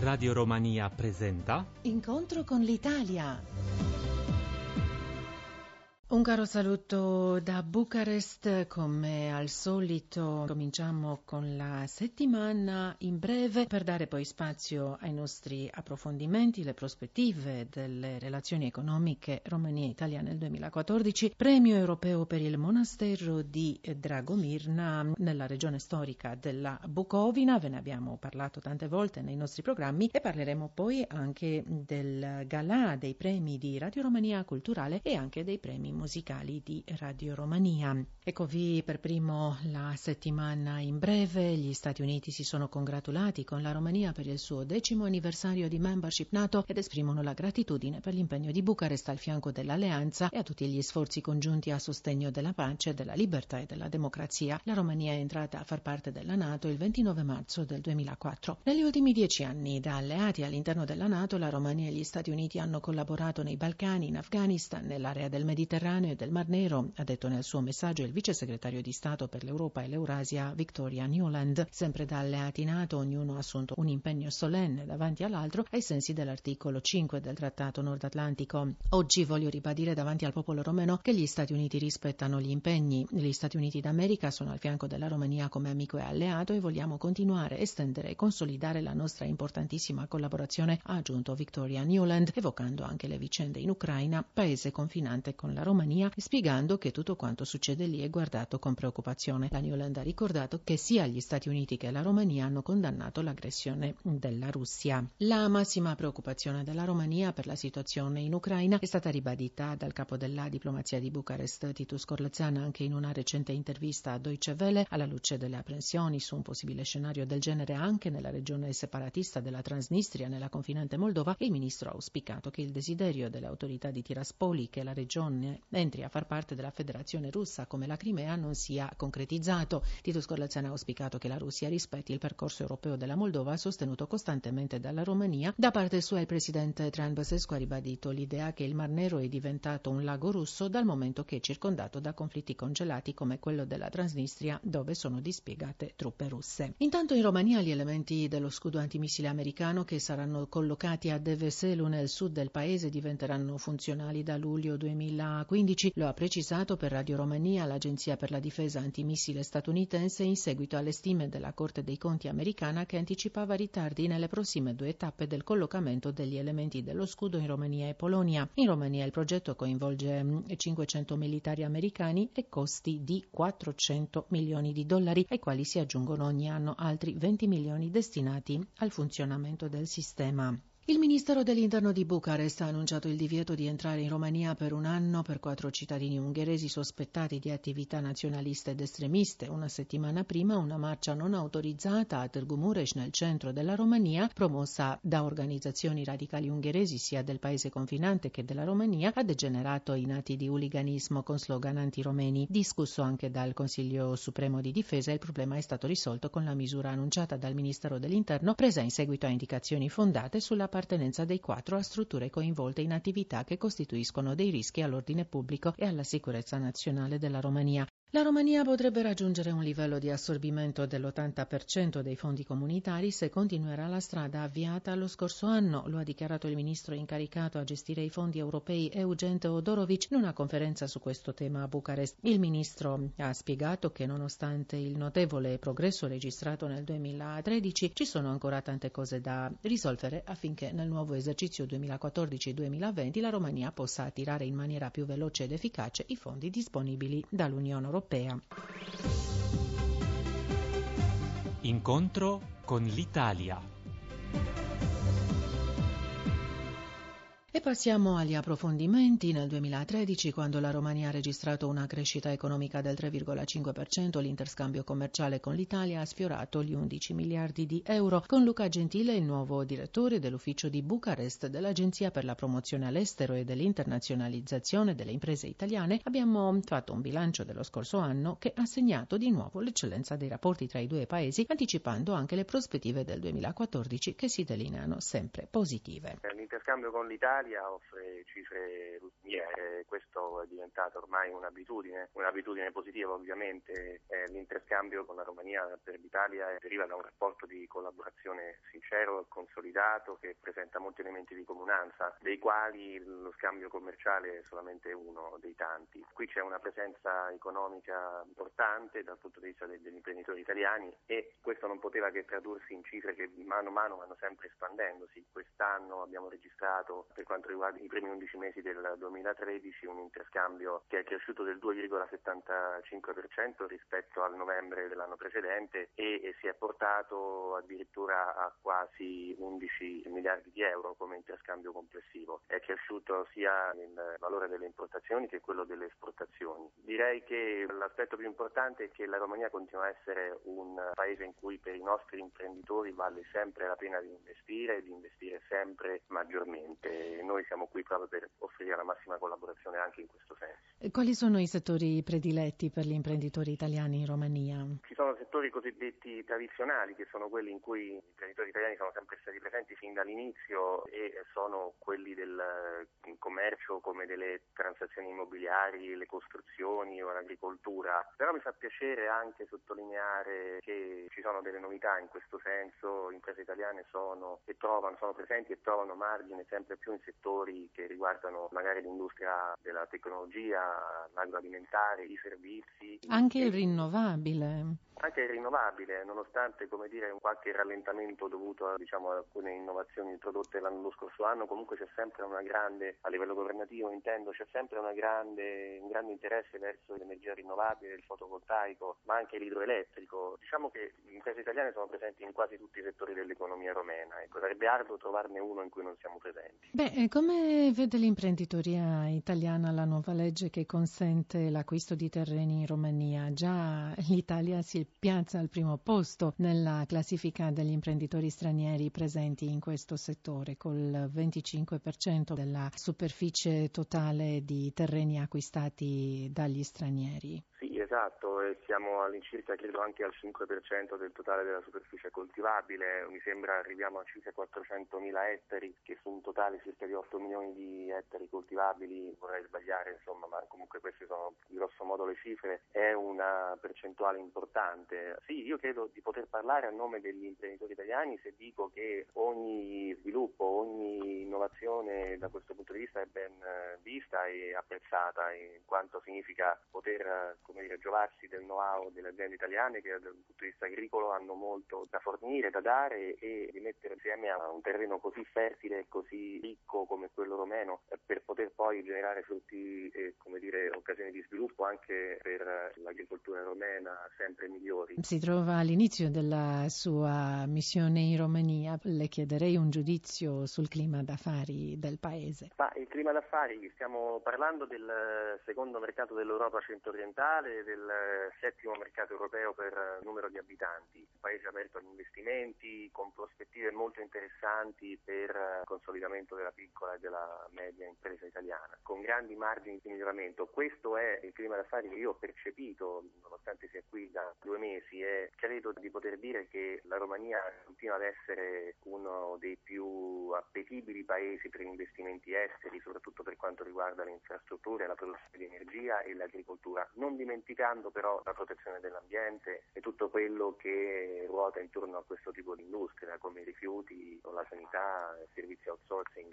Radio Romania presenta Incontro con l'Italia. Un caro saluto da Bucarest, come al solito cominciamo con la settimana in breve per dare poi spazio ai nostri approfondimenti, le prospettive delle relazioni economiche Romania-Italia nel 2014, premio europeo per il monastero di Dragomirna nella regione storica della Bucovina, ve ne abbiamo parlato tante volte nei nostri programmi e parleremo poi anche del galà dei premi di Radio Romania Culturale e anche dei premi musicali di Radio Romania. Eccovi per primo la settimana in breve. Gli Stati Uniti si sono congratulati con la Romania per il suo decimo anniversario di membership NATO ed esprimono la gratitudine per l'impegno di Bucarest al fianco dell'alleanza e a tutti gli sforzi congiunti a sostegno della pace, della libertà e della democrazia. La Romania è entrata a far parte della NATO il 29 marzo del 2004. Negli ultimi dieci anni, da alleati all'interno della NATO, la Romania e gli Stati Uniti hanno collaborato nei Balcani, in Afghanistan, nell'area del Mediterraneo Mediterraneo e del Mar Nero, ha detto nel suo messaggio il vice segretario di Stato per l'Europa e l'Eurasia Victoria Newland. Sempre da alleati NATO, ognuno ha assunto un impegno solenne davanti all'altro ai sensi dell'articolo 5 del Trattato Nord Atlantico. Oggi voglio ribadire davanti al popolo romeno che gli Stati Uniti rispettano gli impegni. Gli Stati Uniti d'America sono al fianco della Romania come amico e alleato e vogliamo continuare, estendere e consolidare la nostra importantissima collaborazione, ha aggiunto Victoria Newland, evocando anche le vicende in Ucraina, paese confinante con la Romania Romania spiegando che tutto quanto succede lì è guardato con preoccupazione. La Newland ha ricordato che sia gli Stati Uniti che la Romania hanno condannato l'aggressione della Russia. La massima preoccupazione della Romania per la situazione in Ucraina è stata ribadita dal capo della diplomazia di Bucarest, Titus Corlazan, anche in una recente intervista a Deutsche Welle, alla luce delle apprensioni su un possibile scenario del genere anche nella regione separatista della Transnistria, nella confinante Moldova, il ministro ha auspicato che il desiderio delle autorità di Tiraspoli che la regione entri a far parte della federazione russa come la Crimea non sia concretizzato. Tito Scorlazzano ha auspicato che la Russia rispetti il percorso europeo della Moldova sostenuto costantemente dalla Romania. Da parte sua il presidente Traian Băsescu ha ribadito l'idea che il Mar Nero è diventato un lago russo dal momento che è circondato da conflitti congelati come quello della Transnistria dove sono dispiegate truppe russe. Intanto in Romania gli elementi dello scudo antimissile americano che saranno collocati a Deveselu nel sud del paese diventeranno funzionali da luglio 2015 2015, lo ha precisato per Radio Romania l'Agenzia per la difesa antimissile statunitense in seguito alle stime della Corte dei Conti americana che anticipava ritardi nelle prossime due tappe del collocamento degli elementi dello scudo in Romania e Polonia. In Romania il progetto coinvolge 500 mm, militari americani e costi di 400 milioni di dollari, ai quali si aggiungono ogni anno altri 20 milioni destinati al funzionamento del sistema. Il Ministero dell'Interno di Bucarest ha annunciato il divieto di entrare in Romania per un anno per quattro cittadini ungheresi sospettati di attività nazionaliste ed estremiste. Una settimana prima una marcia non autorizzata a Târgu Mureș nel centro della Romania, promossa da organizzazioni radicali ungheresi sia del paese confinante che della Romania, ha degenerato in atti di hooliganismo con slogan antiromeni. Discusso anche dal Consiglio Supremo di Difesa, il problema è stato risolto con la misura annunciata dal Ministero dell'Interno presa in seguito a indicazioni fondate sulla l'appartenenza dei quattro a strutture coinvolte in attività che costituiscono dei rischi all'ordine pubblico e alla sicurezza nazionale della Romania. La Romania potrebbe raggiungere un livello di assorbimento dell'80% dei fondi comunitari se continuerà la strada avviata lo scorso anno, lo ha dichiarato il ministro incaricato a gestire i fondi europei Eugen Teodorovic in una conferenza su questo tema a Bucarest. Il ministro ha spiegato che nonostante il notevole progresso registrato nel 2013 ci sono ancora tante cose da risolvere affinché nel nuovo esercizio 2014-2020 la Romania possa attirare in maniera più veloce ed efficace i fondi disponibili dall'Unione Europea europea. Incontro con l'Italia. E passiamo agli approfondimenti. Nel 2013, quando la Romania ha registrato una crescita economica del 3,5%, l'interscambio commerciale con l'Italia ha sfiorato gli 11 miliardi di euro. Con Luca Gentile, il nuovo direttore dell'ufficio di Bucarest dell'Agenzia per la promozione all'estero e dell'internazionalizzazione delle imprese italiane, abbiamo fatto un bilancio dello scorso anno che ha segnato di nuovo l'eccellenza dei rapporti tra i due paesi, anticipando anche le prospettive del 2014 che si delineano sempre positive. L'interscambio con l'Italia l'Italia offre cifre lusinghiere, questo è diventato ormai un'abitudine, un'abitudine positiva ovviamente, eh, l'interscambio con la Romania per l'Italia deriva da un rapporto di collaborazione sincero, consolidato, che presenta molti elementi di comunanza, dei quali lo scambio commerciale è solamente uno dei tanti. Qui c'è una presenza economica importante dal punto di vista degli imprenditori italiani e questo non poteva che tradursi in cifre che mano a mano vanno sempre espandendosi. Quest'anno abbiamo registrato per quanto riguarda i primi 11 mesi del 2013 un interscambio che è cresciuto del 2,75% rispetto al novembre dell'anno precedente e, e si è portato addirittura a quasi 11 miliardi di euro come interscambio complessivo. È cresciuto sia il valore delle importazioni che quello delle esportazioni. Direi che l'aspetto più importante è che la Romania continua a essere un paese in cui per i nostri imprenditori vale sempre la pena di investire e di investire sempre maggiormente. Noi siamo qui proprio per offrire la massima collaborazione anche in questo senso. E quali sono i settori prediletti per gli imprenditori italiani in Romania? Ci sono settori cosiddetti tradizionali che sono quelli in cui gli imprenditori italiani sono sempre stati presenti fin dall'inizio e sono quelli del eh, commercio come delle transazioni immobiliari, le costruzioni o l'agricoltura. Però mi fa piacere anche sottolineare che ci sono delle novità in questo senso, imprese italiane sono, e trovano, sono presenti e trovano margine sempre più in settori che riguardano magari l'industria della tecnologia, l'agroalimentare, i servizi. Anche il rinnovabile. Anche il rinnovabile, nonostante dire, qualche rallentamento dovuto a, diciamo, alcune innovazioni introdotte l'anno scorso anno, comunque c'è sempre una grande, a livello governativo intendo, c'è sempre grande, un grande interesse verso l'energia rinnovabile, il fotovoltaico, ma anche l'idroelettrico. Diciamo che le imprese italiane sono presenti in quasi tutti i settori dell'economia romena, ecco, sarebbe arduo trovarne uno in cui non siamo presenti. Beh, come vede l'imprenditoria italiana la nuova legge che consente l'acquisto di terreni in Romania? Già l'Italia si piazza al primo posto nella classifica degli imprenditori stranieri presenti in questo settore, col 25% della superficie totale di terreni acquistati dagli stranieri. Sì, esatto, e siamo all'incirca credo anche al 5% del totale della superficie coltivabile, mi sembra arriviamo a circa 400 mila ettari che su un totale circa di 8 milioni di ettari coltivabili, vorrei sbagliare insomma, ma comunque queste sono grosso modo le cifre, è una percentuale importante. Sì, io credo di poter parlare a nome degli imprenditori italiani se dico che ogni sviluppo, ogni innovazione da questo punto di vista è ben eh, vista e apprezzata in quanto significa poter come dire, giovarsi del know-how delle aziende italiane che dal punto di vista agricolo hanno molto da fornire, da dare e di mettere insieme a un terreno così fertile e così ricco come quello romeno eh, per poter poi generare frutti e come dire, occasioni di sviluppo anche per l'agricoltura romena sempre migliori. Si trova all'inizio della sua missione in Romania, le chiederei un giudizio sul clima d'affari del paese. Ma il clima d'affari, stiamo parlando del secondo mercato dell'Europa centro-orientale del settimo mercato europeo per numero di abitanti, paese aperto agli investimenti con prospettive molto interessanti per il consolidamento della piccola e della media impresa italiana, con grandi margini di miglioramento. Questo è il clima d'affari che io ho percepito, nonostante sia qui da due mesi, e credo di poter dire che la Romania continua ad essere uno dei più appetibili paesi per investimenti esteri, soprattutto per quanto riguarda le infrastrutture, la produzione di energia e l'agricoltura. Non dimenticando però la protezione dell'ambiente e tutto quello che ruota intorno a questo tipo di industria, come i rifiuti, la sanità, servizi outsourcing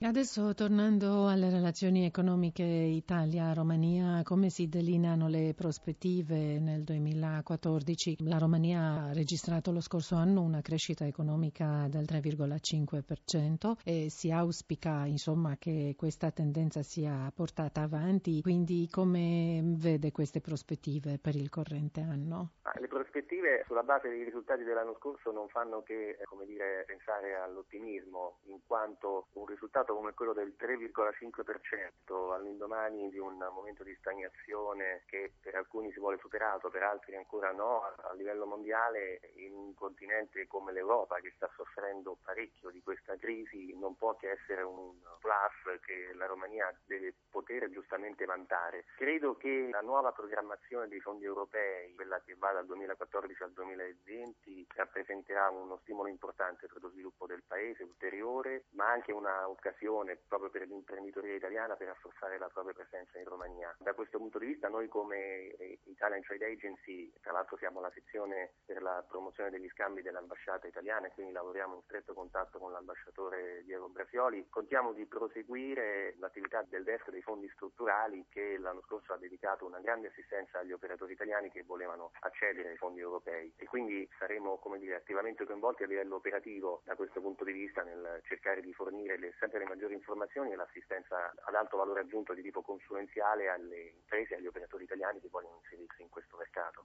Adesso tornando alle relazioni economiche Italia-Romania, come si delineano le prospettive nel 2014? La Romania ha registrato lo scorso anno una crescita economica del 3,5% e si auspica insomma, che questa tendenza sia portata avanti, quindi come vede queste prospettive per il corrente anno? Le prospettive sulla base dei risultati dell'anno scorso non fanno che dire, pensare all'ottimismo, in quanto un risultato come quello del 3,5% all'indomani di un momento di stagnazione che per alcuni si vuole superato, per altri ancora no, a livello mondiale in un continente come l'Europa che sta soffrendo parecchio di questa crisi non può che essere un plus che la Romania deve poter giustamente vantare. Credo che la nuova programmazione dei fondi europei, quella che va dal 2014 al 2020, rappresenterà uno stimolo importante per lo sviluppo del Paese ulteriore, ma anche un'occasione un'occasione proprio per l'imprenditoria italiana per rafforzare la propria presenza in Romania. Da questo punto di vista noi come eh, Italian Trade Agency, tra l'altro siamo la sezione per la promozione degli scambi dell'ambasciata italiana e quindi lavoriamo in stretto contatto con l'ambasciatore Diego Brasioli, contiamo di proseguire l'attività del desk dei fondi strutturali che l'anno scorso ha dedicato una grande assistenza agli operatori italiani che volevano accedere ai fondi europei e quindi saremo dire, attivamente coinvolti a livello operativo da questo punto di vista nel cercare di fornire le, sempre le maggiori informazioni e l'assistenza ad alto valore aggiunto di tipo consulenziale alle imprese e agli operatori italiani che vogliono inserirsi in questo mercato.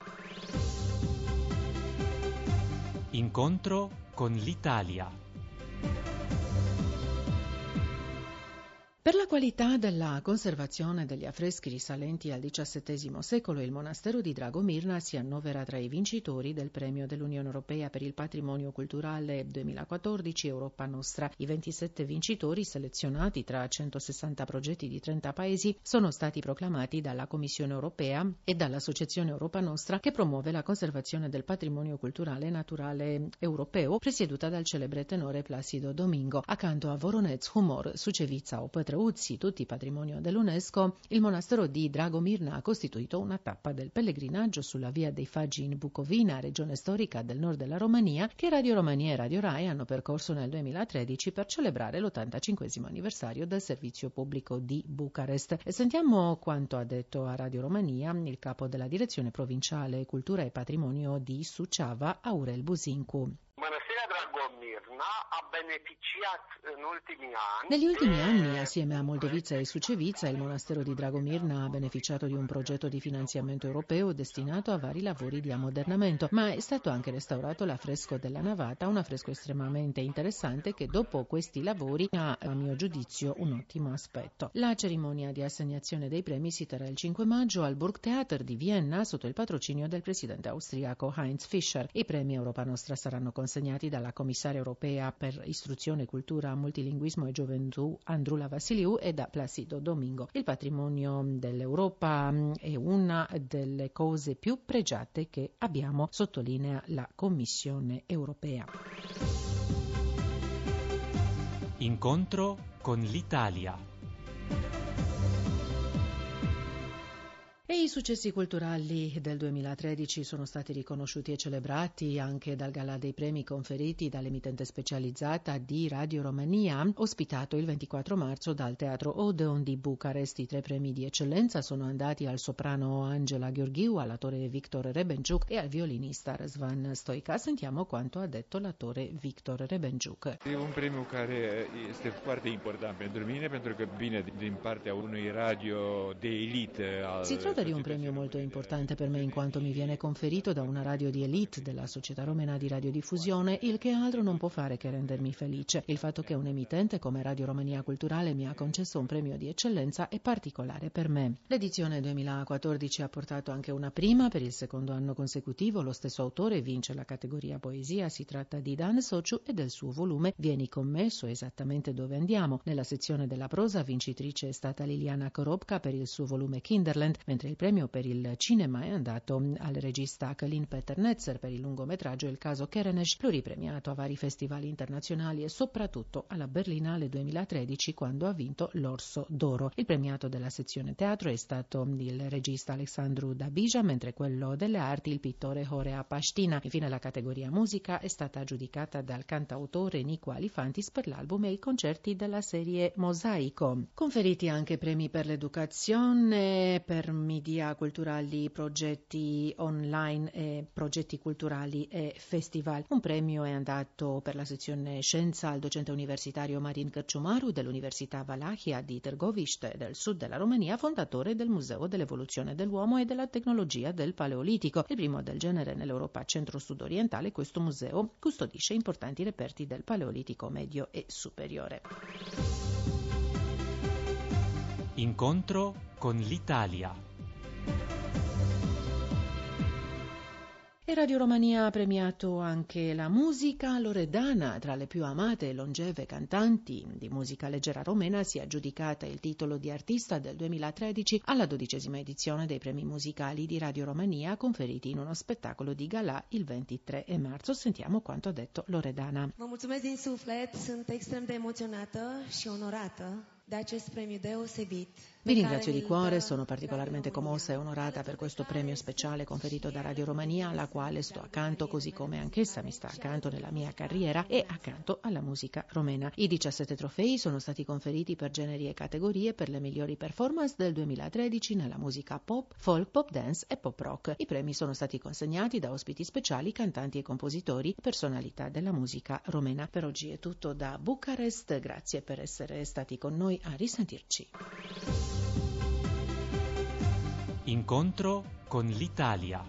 Incontro con l'Italia. Per la qualità della conservazione degli affreschi risalenti al XVII secolo, il monastero di Dragomirna si annovera tra i vincitori del premio dell'Unione Europea per il patrimonio culturale 2014 Europa Nostra. I 27 vincitori, selezionati tra 160 progetti di 30 paesi, sono stati proclamati dalla Commissione Europea e dall'Associazione Europa Nostra che promuove la conservazione del patrimonio culturale naturale europeo, presieduta dal celebre tenore Placido Domingo. Accanto a Voronez, Humor, Sucevica o Petre Uzzi, tutti patrimonio dell'UNESCO, il monastero di Dragomirna ha costituito una tappa del pellegrinaggio sulla via dei Faggi in Bucovina, regione storica del nord della Romania, che Radio Romania e Radio Rai hanno percorso nel 2013 per celebrare l'85 anniversario del servizio pubblico di Bucarest. E sentiamo quanto ha detto a Radio Romania il capo della direzione provinciale Cultura e Patrimonio di Suceava, Aurel Busincu. Ha beneficiat in ultimi anni. Negli ultimi anni, assieme a Moldovica e Sucevica, il monastero di Dragomirna ha beneficiato di un progetto di finanziamento europeo destinato a vari lavori di ammodernamento, ma è stato anche restaurato l'affresco della navata, un affresco estremamente interessante che dopo questi lavori ha, a mio giudizio, un ottimo aspetto. La cerimonia di assegnazione dei premi si terrà il 5 maggio al Burgtheater di Vienna sotto il patrocinio del presidente austriaco Heinz Fischer. I premi Europa Nostra saranno consegnati dalla commissaria europea per istruzione, cultura, multilinguismo e gioventù Andrula Vassiliou e da Placido Domingo. Il patrimonio dell'Europa mm, è una delle cose più pregiate che abbiamo, sottolinea la Commissione europea. Incontro con l'Italia. E i successi culturali del 2013 sono stati riconosciuti e celebrati anche dal Gala dei Premi conferiti dall'emittente specializzata di Radio Romania, ospitato il 24 marzo dal Teatro Odeon di Bucarest. I tre premi di eccellenza sono andati al soprano Angela Gheorghiu, all'attore Victor Rebenciuc e al violinista Răzvan Stoica. Sentiamo quanto ha detto l'attore Victor Rebenciuc. E un premio care este foarte important pentru mine pentru că vine din partea unui radio de elite al Si tratta di un premio molto importante per me in quanto mi viene conferito da una radio di elite della Società Romena di Radiodiffusione, il che altro non può fare che rendermi felice. Il fatto che un emittente come Radio Romania Culturale mi ha concesso un premio di eccellenza è particolare per me. L'edizione 2014 ha portato anche una prima per il secondo anno consecutivo. Lo stesso autore vince la categoria poesia. Si tratta di Dan Sociu e del suo volume Vieni con me, so esattamente dove andiamo. Nella sezione della prosa vincitrice è stata Liliana Korobka per il suo volume Kinderland, mentre il premio per il cinema è andato al regista Kalin Peter Netzer per il lungometraggio Il caso Kerenesh, pluripremiato a vari festival internazionali e soprattutto alla Berlinale 2013 quando ha vinto l'Orso d'Oro. Il premiato della sezione teatro è stato il regista Alexandru Dabija, mentre quello delle arti il pittore Horea Pastina. Infine la categoria musica è stata aggiudicata dal cantautore Nico Alifantis per l'album e i concerti della serie Mosaico. Conferiti anche premi per l'educazione, per media culturali, progetti online e progetti culturali e festival. Un premio è andato per la sezione Scienza al docente universitario Marin Cărciumaru dell'Università Valahia di Târgoviște del sud della Romania, fondatore del Museo dell'Evoluzione dell'Uomo e della Tecnologia del Paleolitico. Il primo del genere nell'Europa centro-sud-orientale, questo museo custodisce importanti reperti del Paleolitico medio e superiore. Incontro con l'Italia. E Radio Romania ha premiato anche la musica loredana, tra le più amate e longeve cantanti di musica leggera romena si è aggiudicata il titolo di artista del 2013 alla dodicesima edizione dei premi musicali di Radio Romania conferiti in uno spettacolo di Galà il 23 marzo. Sentiamo quanto ha detto Loredana. Vă mulțumesc din suflet, sunt extrem de emoționată și onorată de acest premiu deosebit. Vi ringrazio di cuore, sono particolarmente commossa e onorata per questo premio speciale conferito da Radio Romania, alla quale sto accanto così come anch'essa mi sta accanto nella mia carriera e accanto alla musica romena. I 17 trofei sono stati conferiti per generi e categorie per le migliori performance del 2013 nella musica pop, folk, pop dance e pop rock. I premi sono stati consegnati da ospiti speciali, cantanti e compositori, personalità della musica romena. Per oggi è tutto da Bucarest, grazie per essere stati con noi, a risentirci. Incontro con l'Italia.